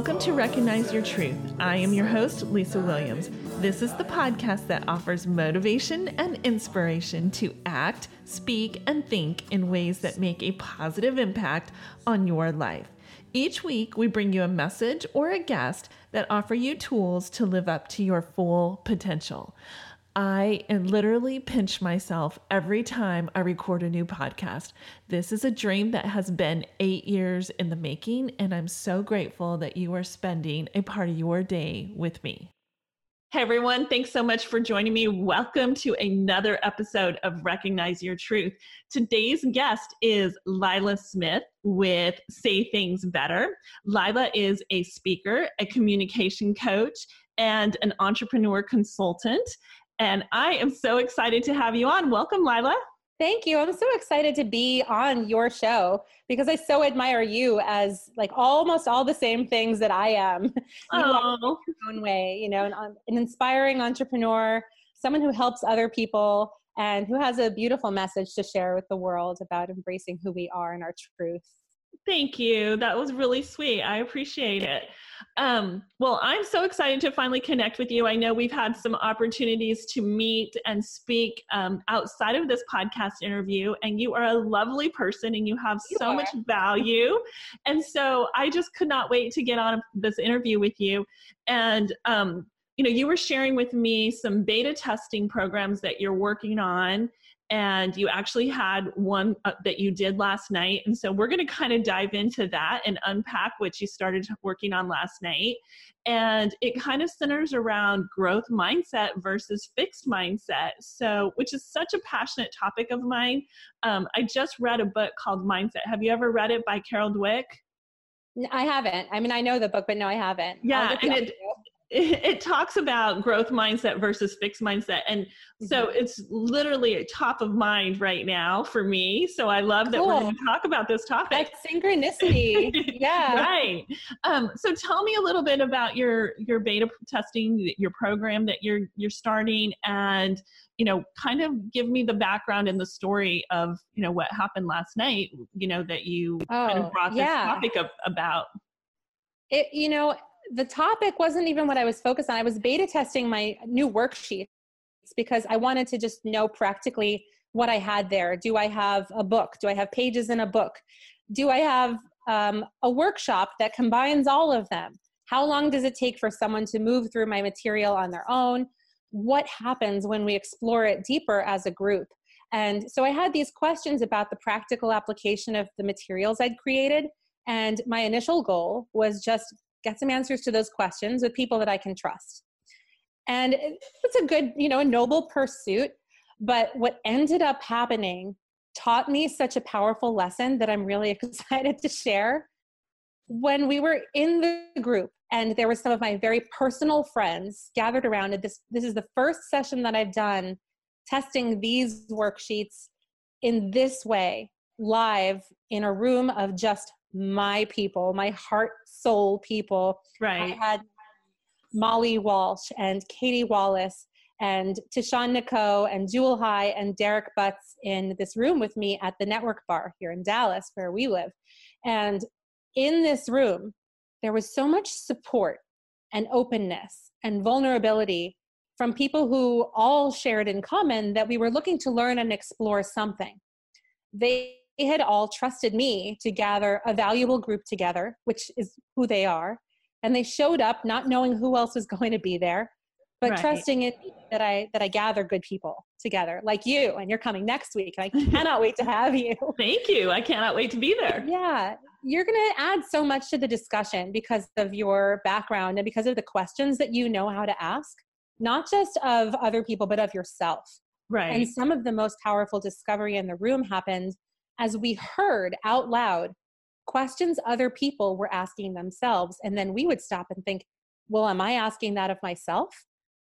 Welcome to Recognize Your Truth. I am your host, Lisa Williams. This is the podcast that offers motivation and inspiration to act, speak, and think in ways that make a positive impact on your life. Each week, we bring you a message or a guest that offer you tools to live up to your full potential. I literally pinch myself every time I record a new podcast. This is a dream that has been eight years in the making, and I'm so grateful that you are spending a part of your day with me. Hey everyone, thanks so much for joining me. Welcome to another episode of Recognize Your Truth. Today's guest is Lila Smith with Say Things Better. Lila is a speaker, a communication coach, and an entrepreneur consultant. And I am so excited to have you on. Welcome, Lila. Thank you. I'm so excited to be on your show because I so admire you as like almost all the same things that I am. oh. your own way, you know, an, an inspiring entrepreneur, someone who helps other people and who has a beautiful message to share with the world about embracing who we are and our truth. Thank you. That was really sweet. I appreciate it. Um, well, I'm so excited to finally connect with you. I know we've had some opportunities to meet and speak um, outside of this podcast interview, and you are a lovely person and you have you so are. much value. And so I just could not wait to get on this interview with you. And um, you know, you were sharing with me some beta testing programs that you're working on and you actually had one uh, that you did last night. And so we're going to kind of dive into that and unpack what you started working on last night. And it kind of centers around growth mindset versus fixed mindset. So, which is such a passionate topic of mine. Um, I just read a book called Mindset. Have you ever read it by Carol Dweck? I haven't. I mean, I know the book, but no, I haven't. Yeah, and it, it, talks about growth mindset versus fixed mindset. And so mm-hmm. it's literally a top of mind right now for me. So i love cool. that we're going to talk about this topic. That's synchronicity. Yeah. Right. Um, so tell me a little bit about your your beta testing your program that you're you're starting and you know kind of give me the background and the story of you know what happened last night you know that you oh, kind of oh, brought this yeah. topic of, about. It you know the topic wasn't even what I was focused on. I was beta testing my new worksheets because I wanted to just know practically what I had there. Do I have a book? Do I have pages in a book? Do I have um, a workshop that combines all of them? How long does it take for someone to move through my material on their own? What happens when we explore it deeper as a group? And so I had these questions about the practical application of the materials I'd created. And my initial goal was just get some answers to those questions with people that I can trust. And it's a good, you know, a noble pursuit. But what ended up happening taught me such a powerful lesson that I'm really excited to share. When we were in the group and there were some of my very personal friends gathered around and this, this is the first session that I've done testing these worksheets in this way, live in a room of just my people, my heart, soul people. Right. I had Molly Walsh and Katie Wallace and Tishawn Nico and Jewel High and Derek Butts in this room with me at the network bar here in Dallas, where we live. And in this room, there was so much support and openness and vulnerability from people who all shared in common that we were looking to learn and explore something. They they had all trusted me to gather a valuable group together, which is who they are. And they showed up not knowing who else was going to be there, but right. trusting in that I that I gather good people together, like you, and you're coming next week. And I cannot wait to have you. Thank you. I cannot wait to be there. Yeah. You're gonna add so much to the discussion because of your background and because of the questions that you know how to ask, not just of other people, but of yourself. Right. And some of the most powerful discovery in the room happened as we heard out loud questions other people were asking themselves. And then we would stop and think, well, am I asking that of myself?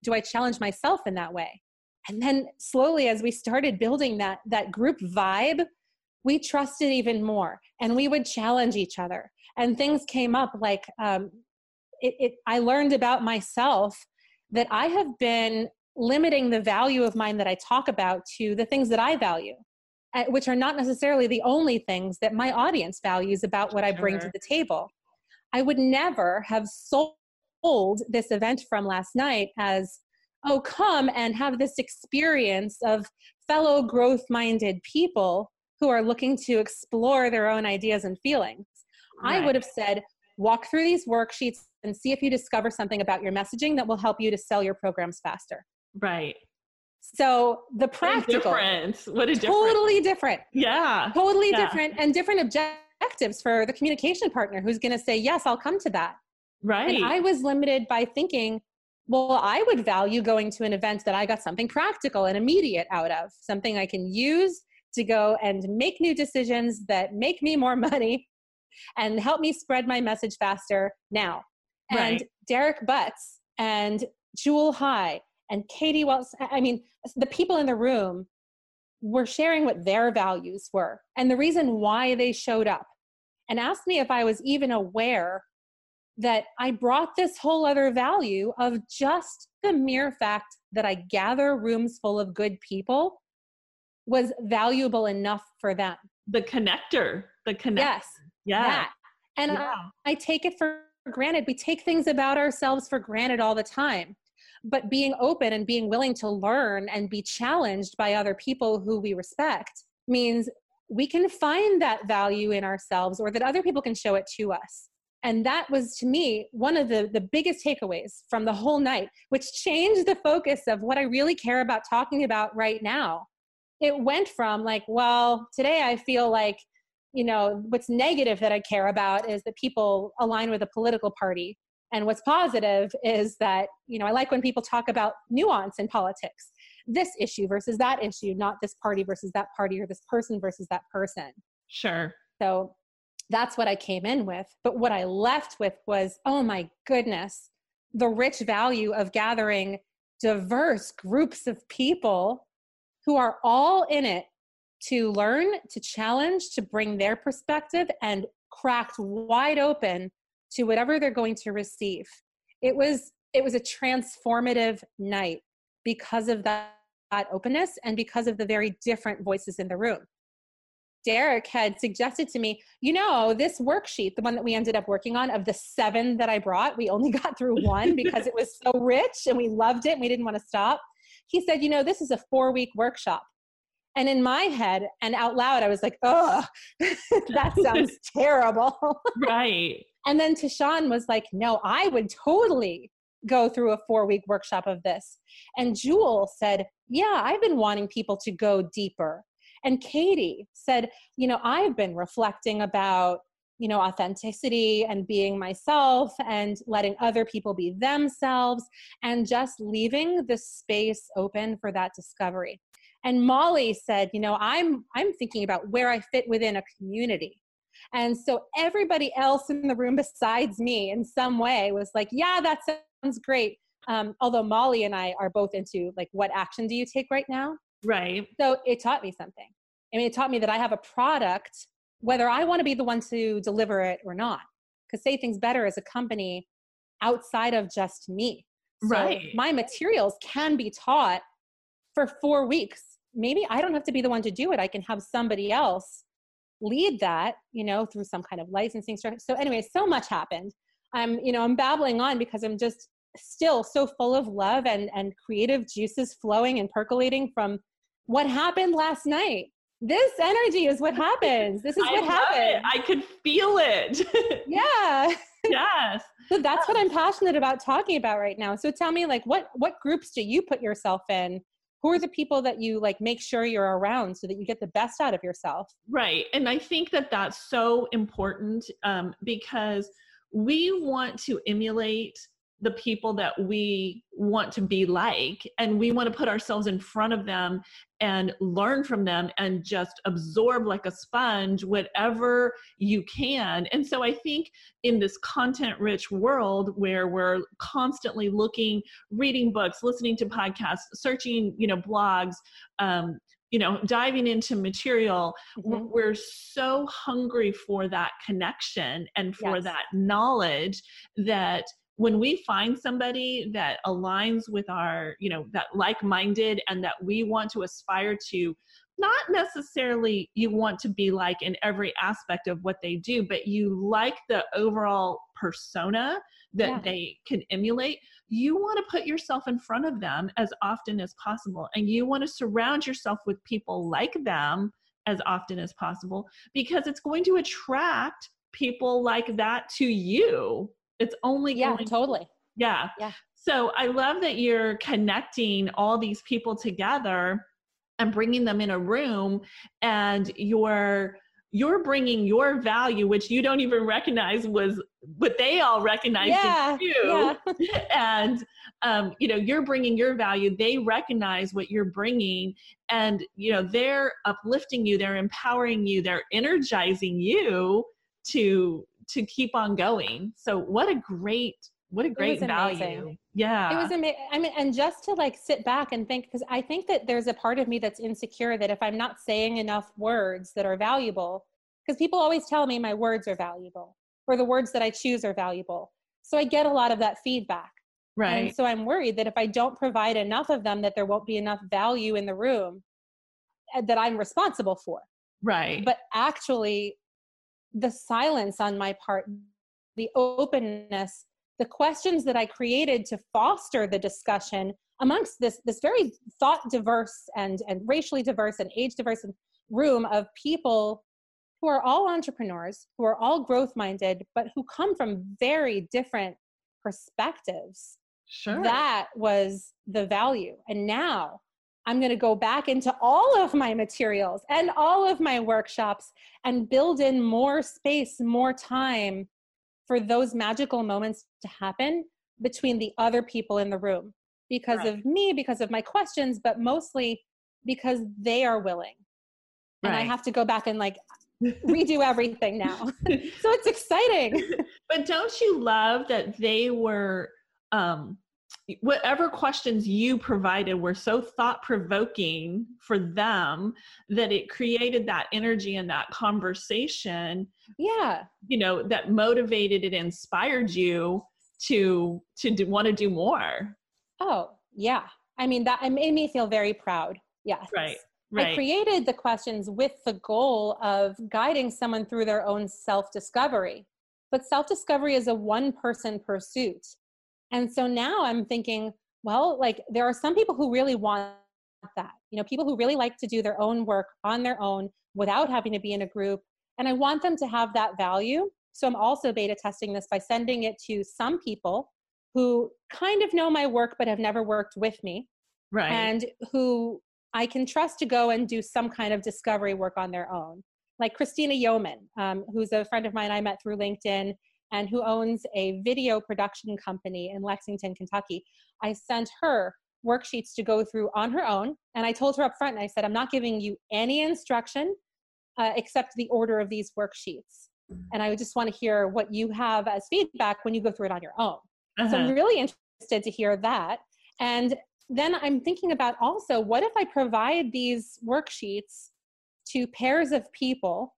Do I challenge myself in that way? And then slowly, as we started building that, that group vibe, we trusted even more and we would challenge each other. And things came up like um, it, it, I learned about myself that I have been limiting the value of mine that I talk about to the things that I value which are not necessarily the only things that my audience values about what I bring to the table. I would never have sold this event from last night as, oh, come and have this experience of fellow growth minded people who are looking to explore their own ideas and feelings. Right. I would have said, walk through these worksheets and see if you discover something about your messaging that will help you to sell your programs faster. Right. So the practical, what a. What a difference. totally different. Yeah, totally yeah. different, and different objectives for the communication partner who's going to say yes, I'll come to that. Right. And I was limited by thinking, well, I would value going to an event that I got something practical and immediate out of, something I can use to go and make new decisions that make me more money and help me spread my message faster now. Right. And Derek Butts and Jewel High and Katie Wells, I mean, the people in the room were sharing what their values were and the reason why they showed up and asked me if I was even aware that I brought this whole other value of just the mere fact that I gather rooms full of good people was valuable enough for them. The connector, the connector. Yes. Yeah. That. And yeah. I, I take it for granted. We take things about ourselves for granted all the time. But being open and being willing to learn and be challenged by other people who we respect means we can find that value in ourselves or that other people can show it to us. And that was to me one of the, the biggest takeaways from the whole night, which changed the focus of what I really care about talking about right now. It went from like, well, today I feel like, you know, what's negative that I care about is that people align with a political party and what's positive is that, you know, I like when people talk about nuance in politics. This issue versus that issue, not this party versus that party or this person versus that person. Sure. So that's what I came in with. But what I left with was, oh my goodness, the rich value of gathering diverse groups of people who are all in it to learn, to challenge, to bring their perspective and cracked wide open to whatever they're going to receive. It was it was a transformative night because of that, that openness and because of the very different voices in the room. Derek had suggested to me, you know, this worksheet, the one that we ended up working on, of the seven that I brought, we only got through one because it was so rich and we loved it and we didn't want to stop. He said, you know, this is a four week workshop. And in my head and out loud, I was like, oh, that sounds terrible. Right. And then Tashawn was like, no, I would totally go through a four week workshop of this. And Jewel said, yeah, I've been wanting people to go deeper. And Katie said, you know, I've been reflecting about, you know, authenticity and being myself and letting other people be themselves and just leaving the space open for that discovery. And Molly said, you know, I'm I'm thinking about where I fit within a community. And so everybody else in the room besides me in some way was like, yeah, that sounds great. Um, although Molly and I are both into like, what action do you take right now? Right. So it taught me something. I mean, it taught me that I have a product, whether I want to be the one to deliver it or not. Because Say Things Better as a company outside of just me. So right. My materials can be taught for four weeks. Maybe I don't have to be the one to do it. I can have somebody else lead that, you know, through some kind of licensing structure. So anyway, so much happened. I'm, you know, I'm babbling on because I'm just still so full of love and and creative juices flowing and percolating from what happened last night. This energy is what happens. This is what happened. I could feel it. yeah. yes. So that's what I'm passionate about talking about right now. So tell me like what what groups do you put yourself in who are the people that you like make sure you're around so that you get the best out of yourself? Right and i think that that's so important um, because we want to emulate the people that we want to be like and we want to put ourselves in front of them and learn from them and just absorb like a sponge whatever you can and so i think in this content rich world where we're constantly looking reading books listening to podcasts searching you know blogs um, you know diving into material mm-hmm. we're so hungry for that connection and for yes. that knowledge that when we find somebody that aligns with our you know that like-minded and that we want to aspire to not necessarily you want to be like in every aspect of what they do, but you like the overall persona that yeah. they can emulate. You want to put yourself in front of them as often as possible, and you want to surround yourself with people like them as often as possible because it's going to attract people like that to you. It's only yeah, going totally. Yeah. Yeah. So I love that you're connecting all these people together and bringing them in a room and you're you're bringing your value which you don't even recognize was what they all recognize yeah, you yeah. and um, you know you're bringing your value they recognize what you're bringing and you know they're uplifting you they're empowering you they're energizing you to to keep on going. So what a great what a great value. yeah it was amazing i mean and just to like sit back and think because i think that there's a part of me that's insecure that if i'm not saying enough words that are valuable because people always tell me my words are valuable or the words that i choose are valuable. So i get a lot of that feedback. Right. and so i'm worried that if i don't provide enough of them that there won't be enough value in the room eh, that i'm responsible for. Right. But actually the silence on my part the openness the questions that I created to foster the discussion amongst this this very thought diverse and and racially diverse and age diverse room of people who are all entrepreneurs, who are all growth minded, but who come from very different perspectives. Sure. That was the value. And now I'm going to go back into all of my materials and all of my workshops and build in more space, more time for those magical moments to happen between the other people in the room because right. of me, because of my questions, but mostly because they are willing. And. I have to go back and like redo everything now. so it's exciting. but don't you love that they were um whatever questions you provided were so thought provoking for them that it created that energy and that conversation yeah you know that motivated and inspired you to to do, want to do more oh yeah i mean that it made me feel very proud yes right Right. I created the questions with the goal of guiding someone through their own self discovery. But self discovery is a one person pursuit. And so now I'm thinking, well, like there are some people who really want that. You know, people who really like to do their own work on their own without having to be in a group. And I want them to have that value. So I'm also beta testing this by sending it to some people who kind of know my work but have never worked with me. Right. And who I can trust to go and do some kind of discovery work on their own. Like Christina Yeoman, um, who's a friend of mine I met through LinkedIn and who owns a video production company in Lexington, Kentucky. I sent her worksheets to go through on her own. And I told her up front, and I said, I'm not giving you any instruction uh, except the order of these worksheets. And I just want to hear what you have as feedback when you go through it on your own. Uh-huh. So I'm uh-huh. really interested to hear that. And then I'm thinking about also what if I provide these worksheets to pairs of people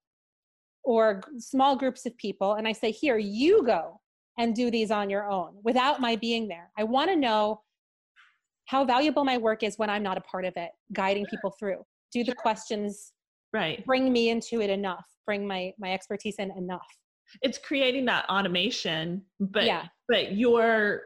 or small groups of people and I say, here, you go and do these on your own without my being there. I want to know how valuable my work is when I'm not a part of it, guiding people through. Do the questions right bring me into it enough, bring my my expertise in enough. It's creating that automation, but yeah. but you're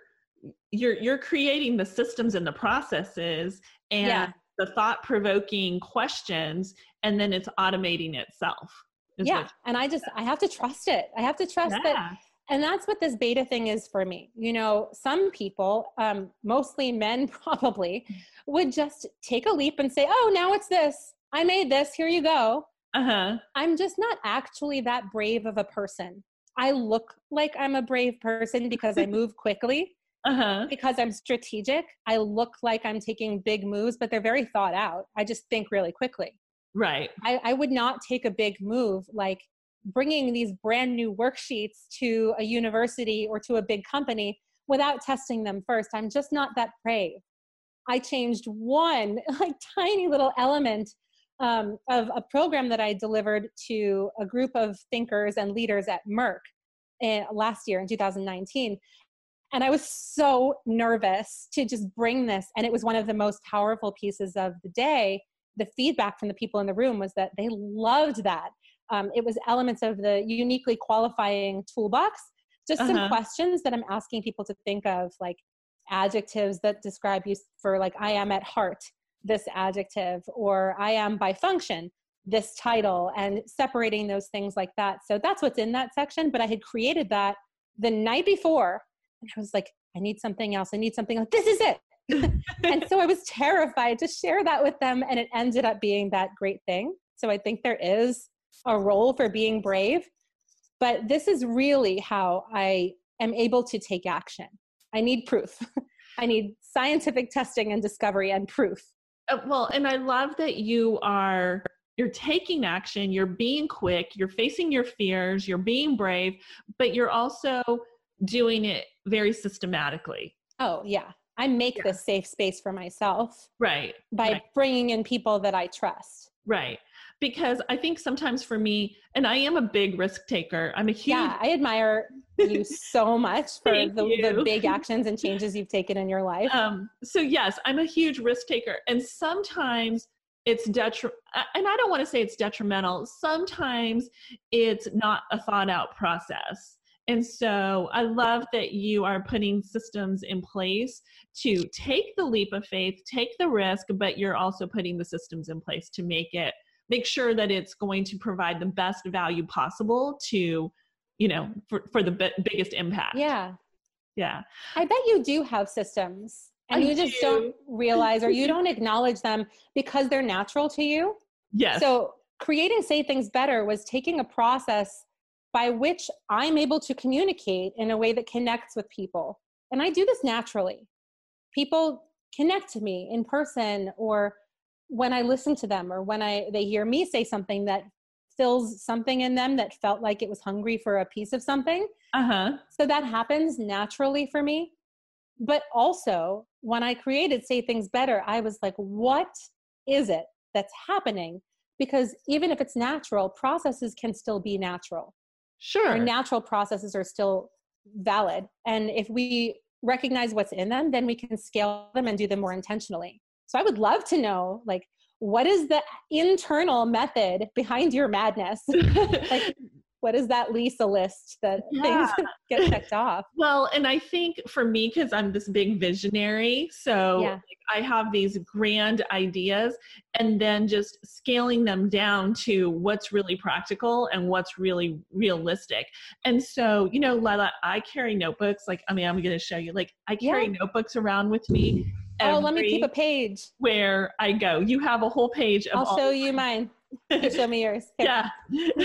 you're you're creating the systems and the processes and yeah. the thought provoking questions and then it's automating itself yeah and i just i have to trust it. I have to trust yeah. that and that's what this beta thing is for me. You know some people um, mostly men probably would just take a leap and say oh now it's this. I made this. Here you go. Uh-huh. I'm just not actually that brave of a person. I look like i'm a brave person because i move quickly uh-huh. because i'm strategic. I look like i'm taking big moves but they're very thought out. I just think really quickly Right. I, I would not take a big move like bringing these brand new worksheets to a university or to a big company without testing them first. I'm just not that brave. I changed one like tiny little element um, of a program that I delivered to a group of thinkers and leaders at Merck in, eh, last year in 2019. And I was so nervous to just bring this. And it was one of the most powerful pieces of the day the feedback from the people in the room was that they loved that. Um, it was elements of the uniquely qualifying toolbox, just uh-huh. some questions that I'm asking people to think of, like adjectives that describe you for like I am at heart, this adjective, or I am by function, this title, and separating those things like that. So that's what's in that section. But I had created that the night before, and I was like, I need something else. I need something else. This is it. And so I was terrified to share that with them, and it ended up being that great thing. So I think there is a role for being brave, but this is really how I am able to take action. I need proof. I need scientific testing and discovery and proof. Uh, well, and I love that you are you're taking action, you're being quick, you're facing your fears, you're being brave, but you're also doing it very systematically. Oh, yeah. I make yeah. this safe space for myself. Right. By right. bringing in people that I trust. Right. Because I think sometimes for me, and I am a big risk taker, I'm a huge. Yeah, I admire you so much for the, the, big actions and changes you've taken in your life. Um, so, yes, I'm a huge risk taker. And sometimes it's detrimental, and I don't want to say it's detrimental, sometimes it's not a thought out process. And so I love that you are putting systems in place to take the leap of faith, take the risk, but you're also putting the systems in place to make it make sure that it's going to provide the best value possible to you know for, for the b- biggest impact. Yeah. Yeah. I bet you do have systems and I you just do. not realize or you don't acknowledge them because they're natural to you. Yes. So creating say things better was taking a process by which i'm able to communicate in a way that connects with people and i do this naturally people connect to me in person or when I listen to them or when I they hear me say something that fills something in them that felt like it was hungry for a piece of something. Uh-huh. So that happens naturally for me. But also, when I created Say Things Better, I was like, what is it that's happening? Because even if it's natural, processes can still be natural. Sure. Our natural processes are still valid. And if we recognize what's in them, then we can scale them and do them more intentionally. So I would love to know, like, what is the internal method behind your madness? like, what is that Lisa list that yeah. things get checked off? Well, and I think for me, because I'm this big visionary, so yeah. like, I have these grand ideas and then just scaling them down to what's really practical and what's really realistic. And so, you know, Lila, I carry notebooks. Like, I mean, I'm going to show you, like, I carry yeah. notebooks around with me oh, let me keep a page where I go. You have a whole page of. I'll show you mine. You show me yours. Okay. Yeah.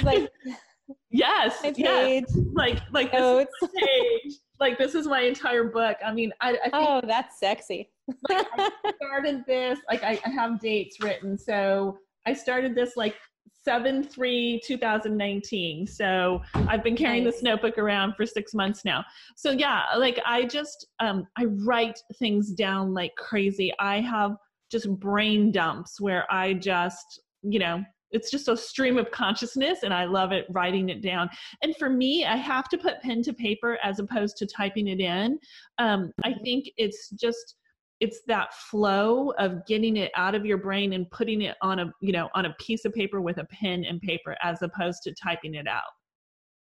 Like. yes. My page. Yes. Like like this page. Like this is my entire book. I mean, I. I think, oh, that's sexy. like I started this. Like I, I have dates written, so I started this like 7 3 2019 so i've been carrying nice. this notebook around for six months now so yeah like i just um i write things down like crazy i have just brain dumps where i just you know it's just a stream of consciousness and i love it writing it down. And for me i have to put pen to paper as opposed to typing it in. Um, i think it's just it's that flow of getting it out of your brain and putting it on a you know on a piece of paper with a pen and paper as opposed to typing it out.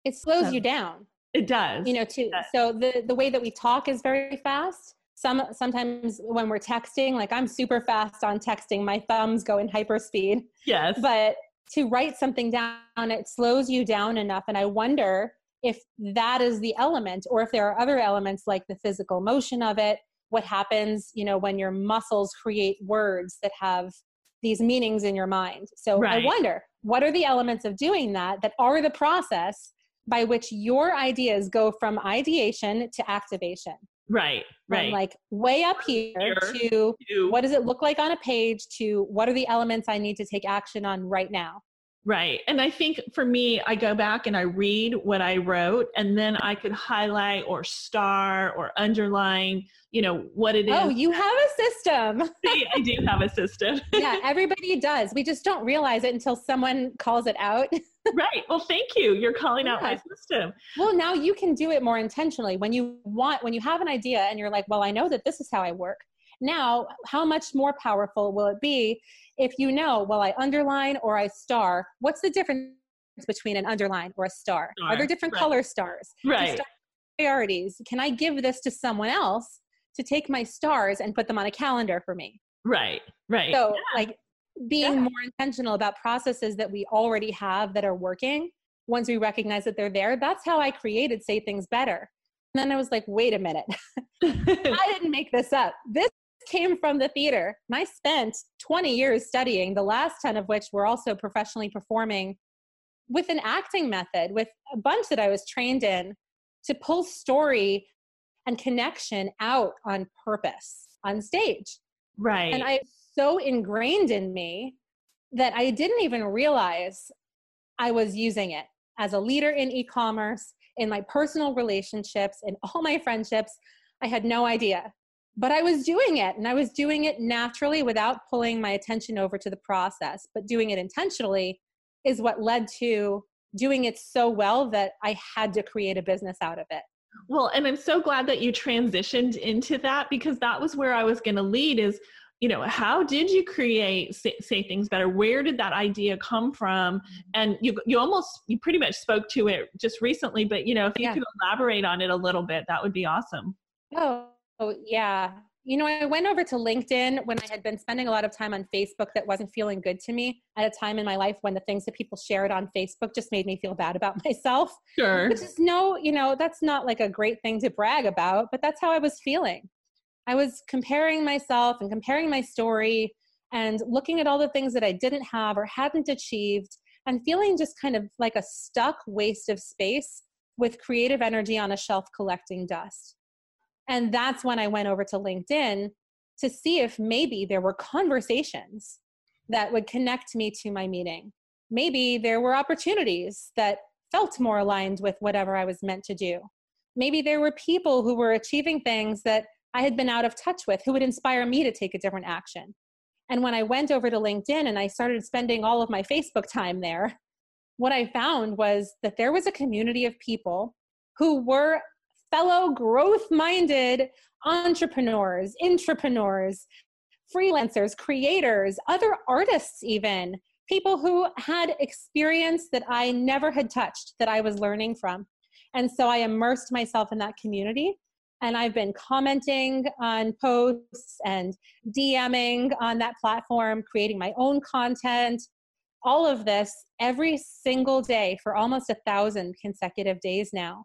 It slows so, you down. It does. You know too so the the way that we talk is very fast some sometimes when we're texting like i'm super fast on texting. My thumbs go in hyperspeed. Yes. But to write something down it slows you down enough. And i wonder if that is the element or if there are other elements like the physical motion of it what happens you know when your muscles create words that have these meanings in your mind. So right. i wonder what are the elements of doing that that are the process by which your ideas go from ideation to activation right right from like way up here, here to, to what does it look like on a page to what are the elements i need to take action on right now Right. And I think for me, I go back and I read what I wrote, and then I could highlight or star or underline, you know, what it oh, is. Oh, you have a system. I do have a system. yeah, everybody does. We just don't realize it until someone calls it out. right. Well, thank you. You're calling yeah. out my system. Well, now you can do it more intentionally. When you want, when you have an idea and you're like, well, I know that this is how I work. Now, how much more powerful will it be if you know, well, I underline or I star? What's the difference between an underline or a star? star. Are there different right. color stars? Right. priorities. Can I give this to someone else to take my stars and put them on a calendar for me? Right. Right. So, yeah. like being yeah. more intentional about processes that we already have that are working once we recognize that they're there that's how i created say things better. And then i was like wait a minute. I didn't make this up. This came from the theater. And i spent 20 years studying the last 10 of which were also professionally performing with an acting method with a bunch that i was trained in to pull story and connection out on purpose on stage right and i so ingrained in me that I didn't even realize I was using it as a leader in e commerce, in my personal relationships, in all my friendships. I had no idea. But I was doing it and I was doing it naturally without pulling my attention over to the process. But doing it intentionally is what led to doing it so well that I had to create a business out of it. Well, and I'm so glad that you transitioned into that because that was where I was going to lead is you know how did you create say, say, things better where did that idea come from mm-hmm. and you you almost you pretty much spoke to it just recently but you know if you yeah. could elaborate on it a little bit that would be awesome oh, oh yeah you know i went over to linkedin when i had been spending a lot of time on facebook that wasn't feeling good to me at a time in my life when the things that people shared on facebook just made me feel bad about myself. Sure. Which is no you know that's not like a great thing to brag about but that's how i was feeling. I was comparing myself and comparing my story and looking at all the things that I didn't have or hadn't achieved and feeling just kind of like a stuck waste of space with creative energy on a shelf collecting dust. And that's when I went over to LinkedIn to see if maybe there were conversations that would connect me to my meeting. Maybe there were opportunities that felt more aligned with whatever I was meant to do. Maybe there were people who were achieving things that I had been out of touch with who would inspire me to take a different action. And when I went over to LinkedIn and I started spending all of my Facebook time there, what I found was that there was a community of people who were fellow growth minded entrepreneurs, intrapreneurs, freelancers, creators, other artists, even people who had experience that I never had touched that I was learning from. And so I immersed myself in that community and I've been commenting on posts and DMing on that platform, creating my own content, all of this every single day for almost a thousand consecutive days now.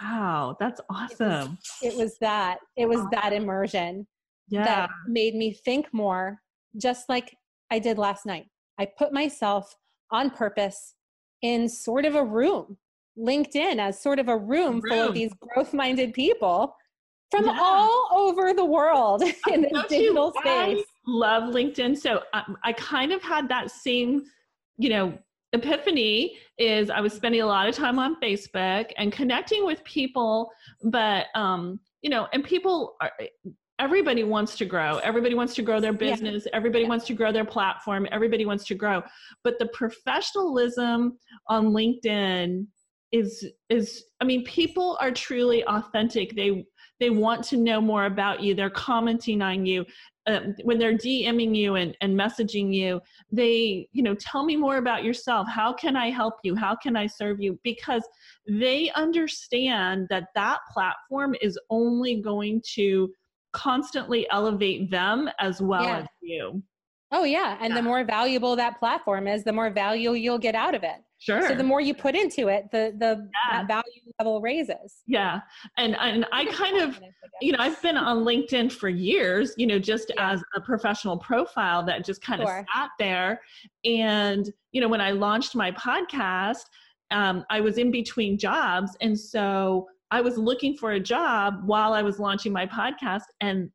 Wow, that's awesome. It was, it was that. It was that immersion yeah. that made me think more, just like I did last night. I put myself on purpose in sort of a room, LinkedIn as sort of a room, room. full of these growth minded people from yeah. all over the world in the digital you, space. I love LinkedIn. So um, I kind of had that same, you know, epiphany is I was spending a lot of time on Facebook and connecting with people, but um, you know, and people are everybody wants to grow. Everybody wants to grow their business. Yeah. Everybody yeah. wants to grow their platform. Everybody wants to grow. But the professionalism on LinkedIn is is I mean, people are truly authentic. They they want to know more about you they're commenting on you um, when they're dming you and, and messaging you they you know tell me more about yourself. How can i help you? How can i serve you? Because they understand that that platform is only going to constantly elevate them as well yeah. as you. Oh yeah. And yeah. the more valuable that platform is the more value you'll get out of it Sure. So the more you put into it, the the yeah. value level raises. Yeah, and and I kind of, you know, I've been on LinkedIn for years. You know, just yeah. as a professional profile that just kind sure. of sat there. And you know, when I launched my podcast, um, I was in between jobs, and so I was looking for a job while I was launching my podcast, and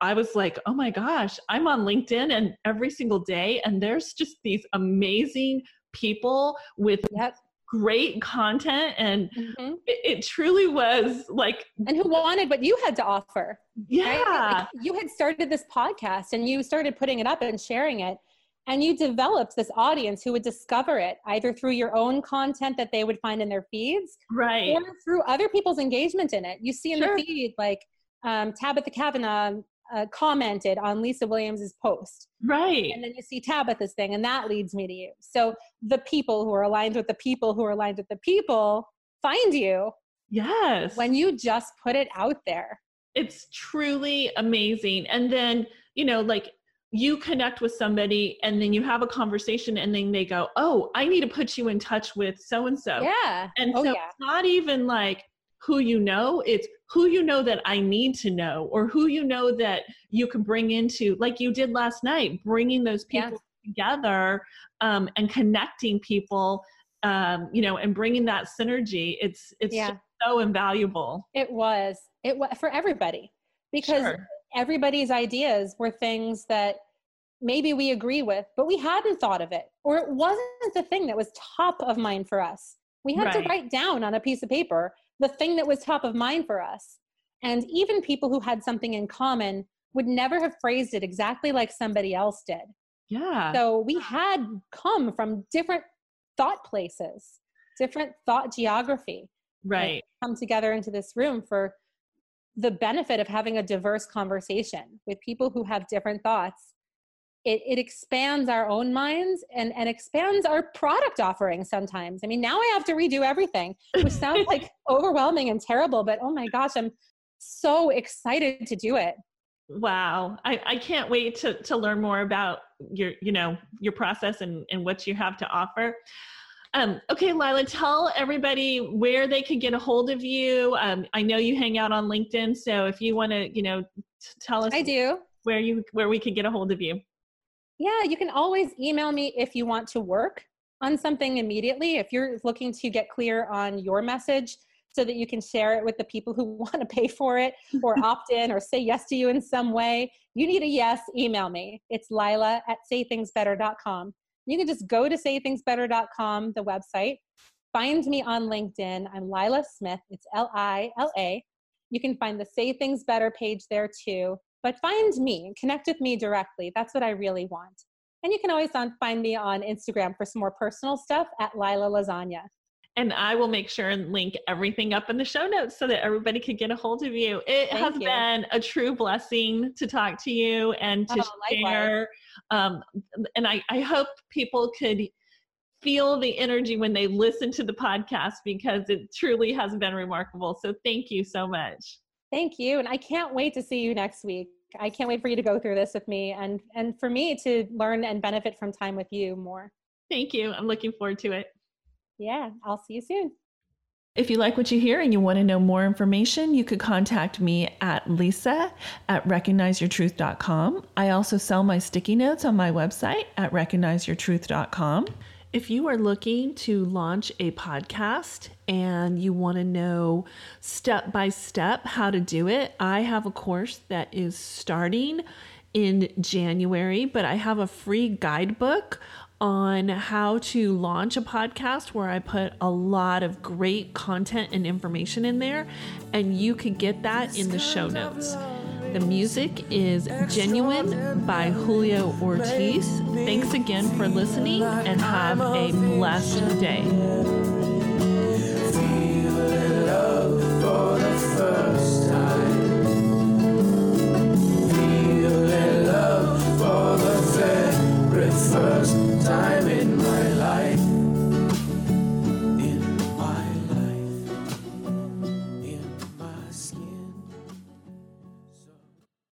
I was like, oh my gosh, I'm on LinkedIn and every single day, and there's just these amazing people with yep. great content and mm-hmm. it, it, truly was like and who wanted what you had to offer yeah right? like you had started this podcast and you started putting it up and sharing it and you developed this audience who would discover it either through your own content that they would find in their feeds right or through other people's engagement in it you see in sure. the feed like um, tabitha Kavanagh uh, commented on Lisa Williams's post. Right. And then you see Tabitha's thing, and that leads me to you. So the people who are aligned with the people who are aligned with the people find you. Yes. When you just put it out there. It's truly amazing. And then, you know, like you connect with somebody and then you have a conversation and then they go, Oh, I need to put you in touch with so and so. Yeah. And oh, so yeah. it's not even like who you know, it's who you know that I need to know or who you know that you can bring into, like you did last night, bringing those people together um, and connecting people, um, you know, and bringing that synergy. It's, it's yeah. so invaluable. It was, it was for everybody because Sure. everybody's ideas were things that maybe we agree with, but we hadn't thought of it, or it wasn't the thing that was top of mind for us. We had to write down on a piece of paper the thing that was top of mind for us. And even people who had something in common would never have phrased it exactly like somebody else did. Yeah. So we had come from different thought places, different thought geography right. come together into this room for the benefit of having a diverse conversation with people who have different thoughts it, it expands our own minds and, and expands our product offering sometimes i mean now i have to redo everything which sounds like overwhelming and terrible but oh my gosh i'm so excited to do it Wow. I, I can't wait to, to learn more about your, you know, your process and, and what you have to offer. Um, okay, Lila, tell everybody where they could get a hold of you. Um, I know you hang out on LinkedIn, so if you want to, you know, t- tell us i do where you where we could get a hold of you. Yeah, you can always email me if you want to work on something immediately. If you're looking to get clear on your message so that you can share it with the people who want to pay for it or opt in or say yes to you in some way, you need a yes, email me. It's lila at saythingsbetter.com. You can just go to saythingsbetter.com, the website, find me on LinkedIn. I'm Lila Smith. It's L I L A. You can find the Say Things Better page there too. But find me, connect with me directly. That's what I really want. And you can always on, find me on Instagram for some more personal stuff at Lila Lasagna. And I will make sure and link everything up in the show notes so that everybody can get a hold of you. It Thank has you. been a true blessing to talk to you and to Oh, share. Um, and I, I hope people could feel the energy when they listen to the podcast because it truly has been remarkable. So thank you so much. Thank you. And I can't wait to see you next week. I can't wait for you to go through this with me and, and for me to learn and benefit from time with you more. Thank you. I'm looking forward to it. Yeah, I'll see you soon. If you like what you hear and you want to know more information, you could contact me at lisa at recognizeyourtruth.com. I also sell my sticky notes on my website at recognizeyourtruth.com. If you are looking to launch a podcast and you want to know step by step how to do it, I have a course that is starting in January, but I have a free guidebook on how to launch a podcast where I put a lot of great content and information in there, and you could get that in the show notes. The music is Genuine by Julio Ortiz. Thanks again for listening and have a blessed day.